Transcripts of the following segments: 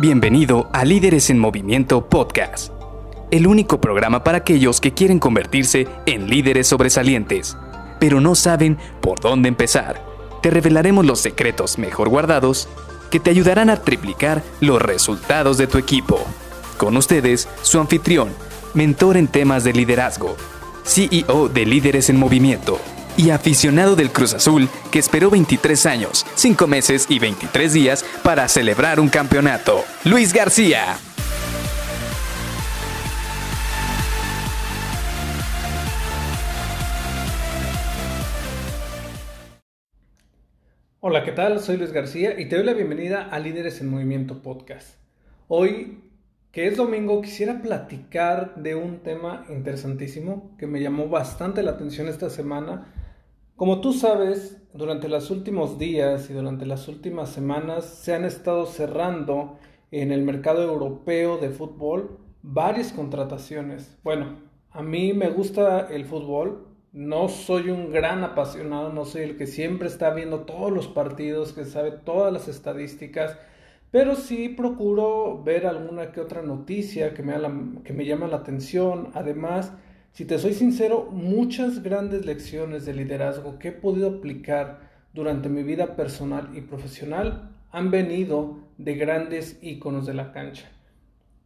Bienvenido a Líderes en Movimiento Podcast, el único programa para aquellos que quieren convertirse en líderes sobresalientes, pero no saben por dónde empezar. Te revelaremos los secretos mejor guardados que te ayudarán a triplicar los resultados de tu equipo. Con ustedes, su anfitrión, mentor en temas de liderazgo, CEO de Líderes en Movimiento y aficionado del Cruz Azul que esperó 23 años, 5 meses y 23 días para celebrar un campeonato. Luis García. Hola, ¿qué tal? Soy Luis García y te doy la bienvenida a Líderes en Movimiento Podcast. Hoy, que es domingo, quisiera platicar de un tema interesantísimo que me llamó bastante la atención esta semana como tú sabes, durante los últimos días y durante las últimas semanas se han estado cerrando en el mercado europeo de fútbol varias contrataciones. Bueno, a mí me gusta el fútbol, no soy un gran apasionado, no soy el que siempre está viendo todos los partidos, que sabe todas las estadísticas, pero sí procuro ver alguna que otra noticia que me, que me llama la atención. Además, si te soy sincero, muchas grandes lecciones de liderazgo que he podido aplicar durante mi vida personal y profesional han venido de grandes íconos de la cancha.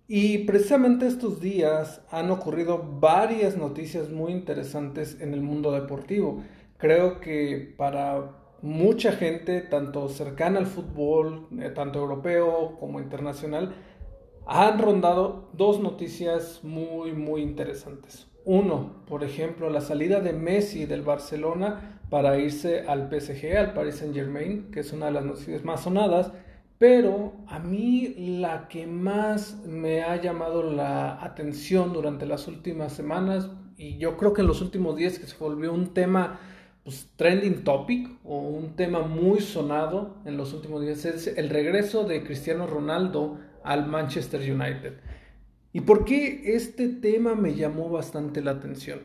Y precisamente estos días han ocurrido varias noticias muy interesantes en el mundo deportivo. Creo que para mucha gente, tanto cercana al fútbol, eh, tanto europeo como internacional, han rondado dos noticias muy, muy interesantes. Uno, por ejemplo, la salida de Messi del Barcelona para irse al PSG, al Paris Saint Germain, que es una de las noticias más sonadas, pero a mí la que más me ha llamado la atención durante las últimas semanas, y yo creo que en los últimos días que se volvió un tema pues, trending topic o un tema muy sonado en los últimos días, es el regreso de Cristiano Ronaldo al Manchester United. ¿Y por qué este tema me llamó bastante la atención?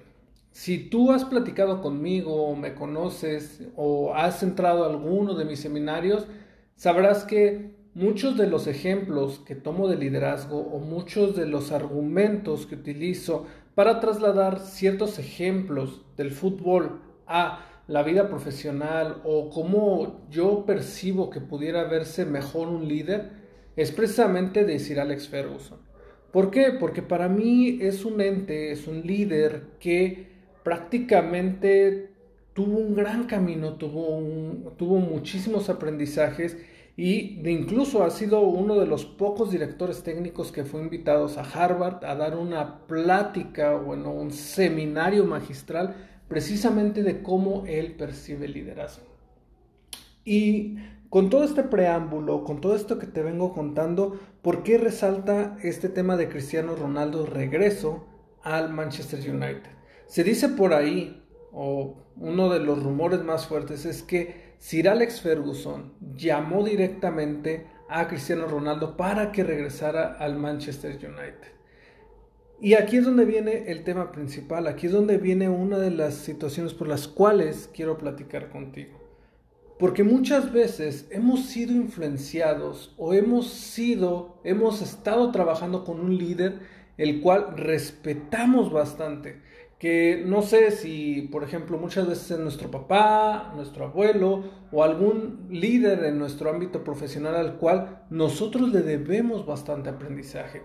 Si tú has platicado conmigo o me conoces o has entrado a alguno de mis seminarios, sabrás que muchos de los ejemplos que tomo de liderazgo o muchos de los argumentos que utilizo para trasladar ciertos ejemplos del fútbol a la vida profesional o cómo yo percibo que pudiera verse mejor un líder es precisamente de Alex Ferguson. ¿Por qué? Porque para mí es un ente, es un líder que prácticamente tuvo un gran camino, tuvo, tuvo muchísimos aprendizajes y incluso ha sido uno de los pocos directores técnicos que fue invitados a Harvard a dar una plática, bueno, un seminario magistral precisamente de cómo él percibe el liderazgo. Y con todo este preámbulo, con todo esto que te vengo contando, ¿por qué resalta este tema de Cristiano Ronaldo regreso al Manchester United? Se dice por ahí, o uno de los rumores más fuertes es que Sir Alex Ferguson llamó directamente a Cristiano Ronaldo para que regresara al Manchester United. Y aquí es donde viene el tema principal, aquí es donde viene una de las situaciones por las cuales quiero platicar contigo. Porque muchas veces hemos sido influenciados o hemos sido, hemos estado trabajando con un líder el cual respetamos bastante. Que no sé si, por ejemplo, muchas veces es nuestro papá, nuestro abuelo o algún líder en nuestro ámbito profesional al cual nosotros le debemos bastante aprendizaje.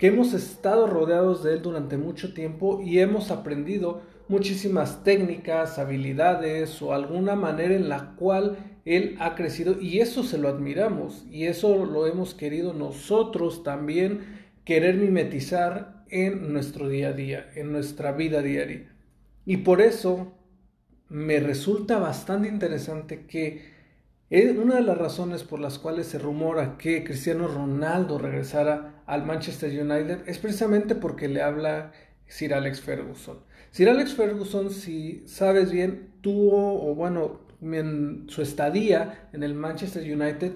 Que hemos estado rodeados de él durante mucho tiempo y hemos aprendido muchísimas técnicas, habilidades o alguna manera en la cual él ha crecido y eso se lo admiramos y eso lo hemos querido nosotros también querer mimetizar en nuestro día a día, en nuestra vida diaria. Y por eso me resulta bastante interesante que una de las razones por las cuales se rumora que Cristiano Ronaldo regresara al Manchester United es precisamente porque le habla Sir Alex Ferguson. Sir Alex Ferguson, si sabes bien, tuvo, o bueno, en su estadía en el Manchester United,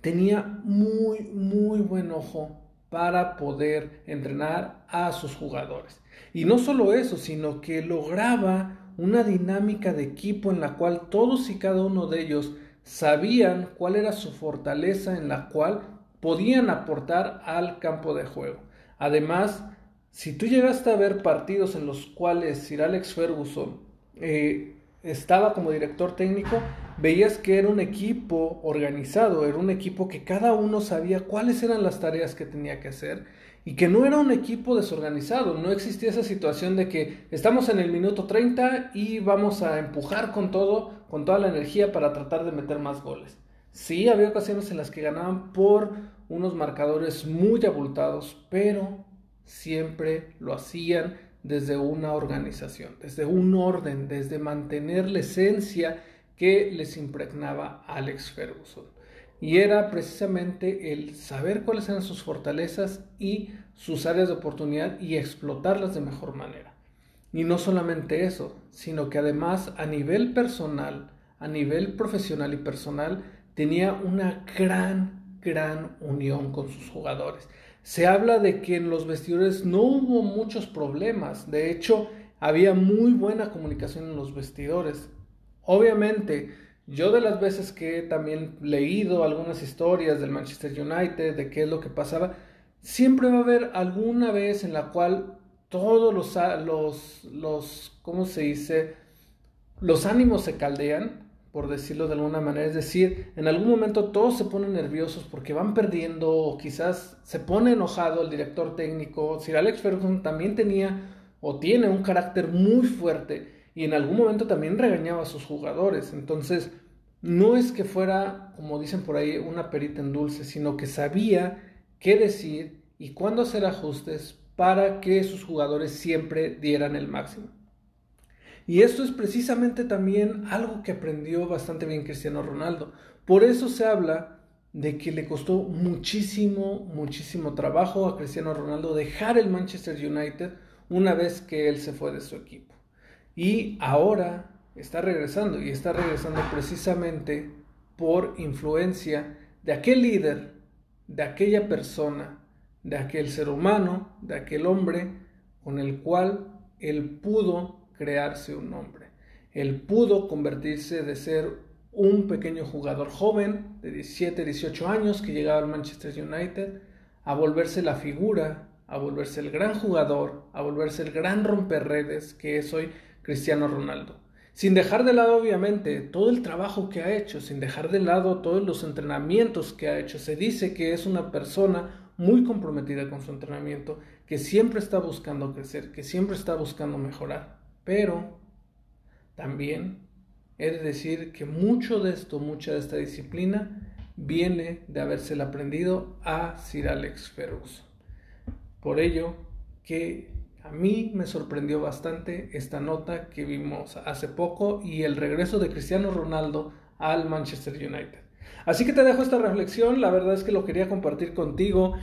tenía muy, muy buen ojo para poder entrenar a sus jugadores. Y no solo eso, sino que lograba una dinámica de equipo en la cual todos y cada uno de ellos sabían cuál era su fortaleza, en la cual podían aportar al campo de juego. Además, si tú llegaste a ver partidos en los cuales Sir Alex Ferguson eh, estaba como director técnico, veías que era un equipo organizado, era un equipo que cada uno sabía cuáles eran las tareas que tenía que hacer y que no era un equipo desorganizado, no existía esa situación de que estamos en el minuto 30 y vamos a empujar con todo, con toda la energía para tratar de meter más goles. Sí, había ocasiones en las que ganaban por unos marcadores muy abultados, pero siempre lo hacían desde una organización, desde un orden, desde mantener la esencia que les impregnaba Alex Ferguson. Y era precisamente el saber cuáles eran sus fortalezas y sus áreas de oportunidad y explotarlas de mejor manera. Y no solamente eso, sino que además a nivel personal, a nivel profesional y personal, tenía una gran, gran unión con sus jugadores. Se habla de que en los vestidores no hubo muchos problemas, de hecho había muy buena comunicación en los vestidores. Obviamente, yo de las veces que he también leído algunas historias del Manchester United, de qué es lo que pasaba, siempre va a haber alguna vez en la cual todos los, los, los ¿cómo se dice? Los ánimos se caldean por decirlo de alguna manera. Es decir, en algún momento todos se ponen nerviosos porque van perdiendo o quizás se pone enojado el director técnico. Sir Alex Ferguson también tenía o tiene un carácter muy fuerte y en algún momento también regañaba a sus jugadores. Entonces, no es que fuera, como dicen por ahí, una perita en dulce, sino que sabía qué decir y cuándo hacer ajustes para que sus jugadores siempre dieran el máximo. Y esto es precisamente también algo que aprendió bastante bien Cristiano Ronaldo. Por eso se habla de que le costó muchísimo, muchísimo trabajo a Cristiano Ronaldo dejar el Manchester United una vez que él se fue de su equipo. Y ahora está regresando y está regresando precisamente por influencia de aquel líder, de aquella persona, de aquel ser humano, de aquel hombre con el cual él pudo crearse un nombre. Él pudo convertirse de ser un pequeño jugador joven de 17, 18 años que llegaba al Manchester United a volverse la figura, a volverse el gran jugador, a volverse el gran romperredes que es hoy Cristiano Ronaldo. Sin dejar de lado, obviamente, todo el trabajo que ha hecho, sin dejar de lado todos los entrenamientos que ha hecho. Se dice que es una persona muy comprometida con su entrenamiento, que siempre está buscando crecer, que siempre está buscando mejorar. Pero también he de decir que mucho de esto, mucha de esta disciplina, viene de habérsela aprendido a Sir Alex Ferguson. Por ello que a mí me sorprendió bastante esta nota que vimos hace poco y el regreso de Cristiano Ronaldo al Manchester United. Así que te dejo esta reflexión, la verdad es que lo quería compartir contigo.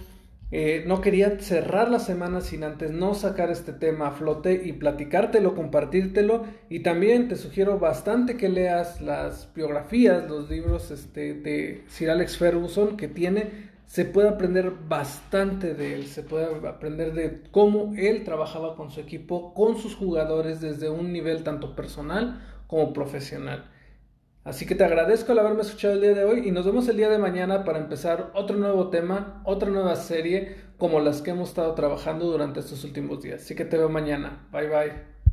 Eh, no quería cerrar la semana sin antes no sacar este tema a flote y platicártelo, compartírtelo. Y también te sugiero bastante que leas las biografías, los libros este, de Sir Alex Ferguson que tiene. Se puede aprender bastante de él, se puede aprender de cómo él trabajaba con su equipo, con sus jugadores desde un nivel tanto personal como profesional. Así que te agradezco el haberme escuchado el día de hoy y nos vemos el día de mañana para empezar otro nuevo tema, otra nueva serie como las que hemos estado trabajando durante estos últimos días. Así que te veo mañana. Bye bye.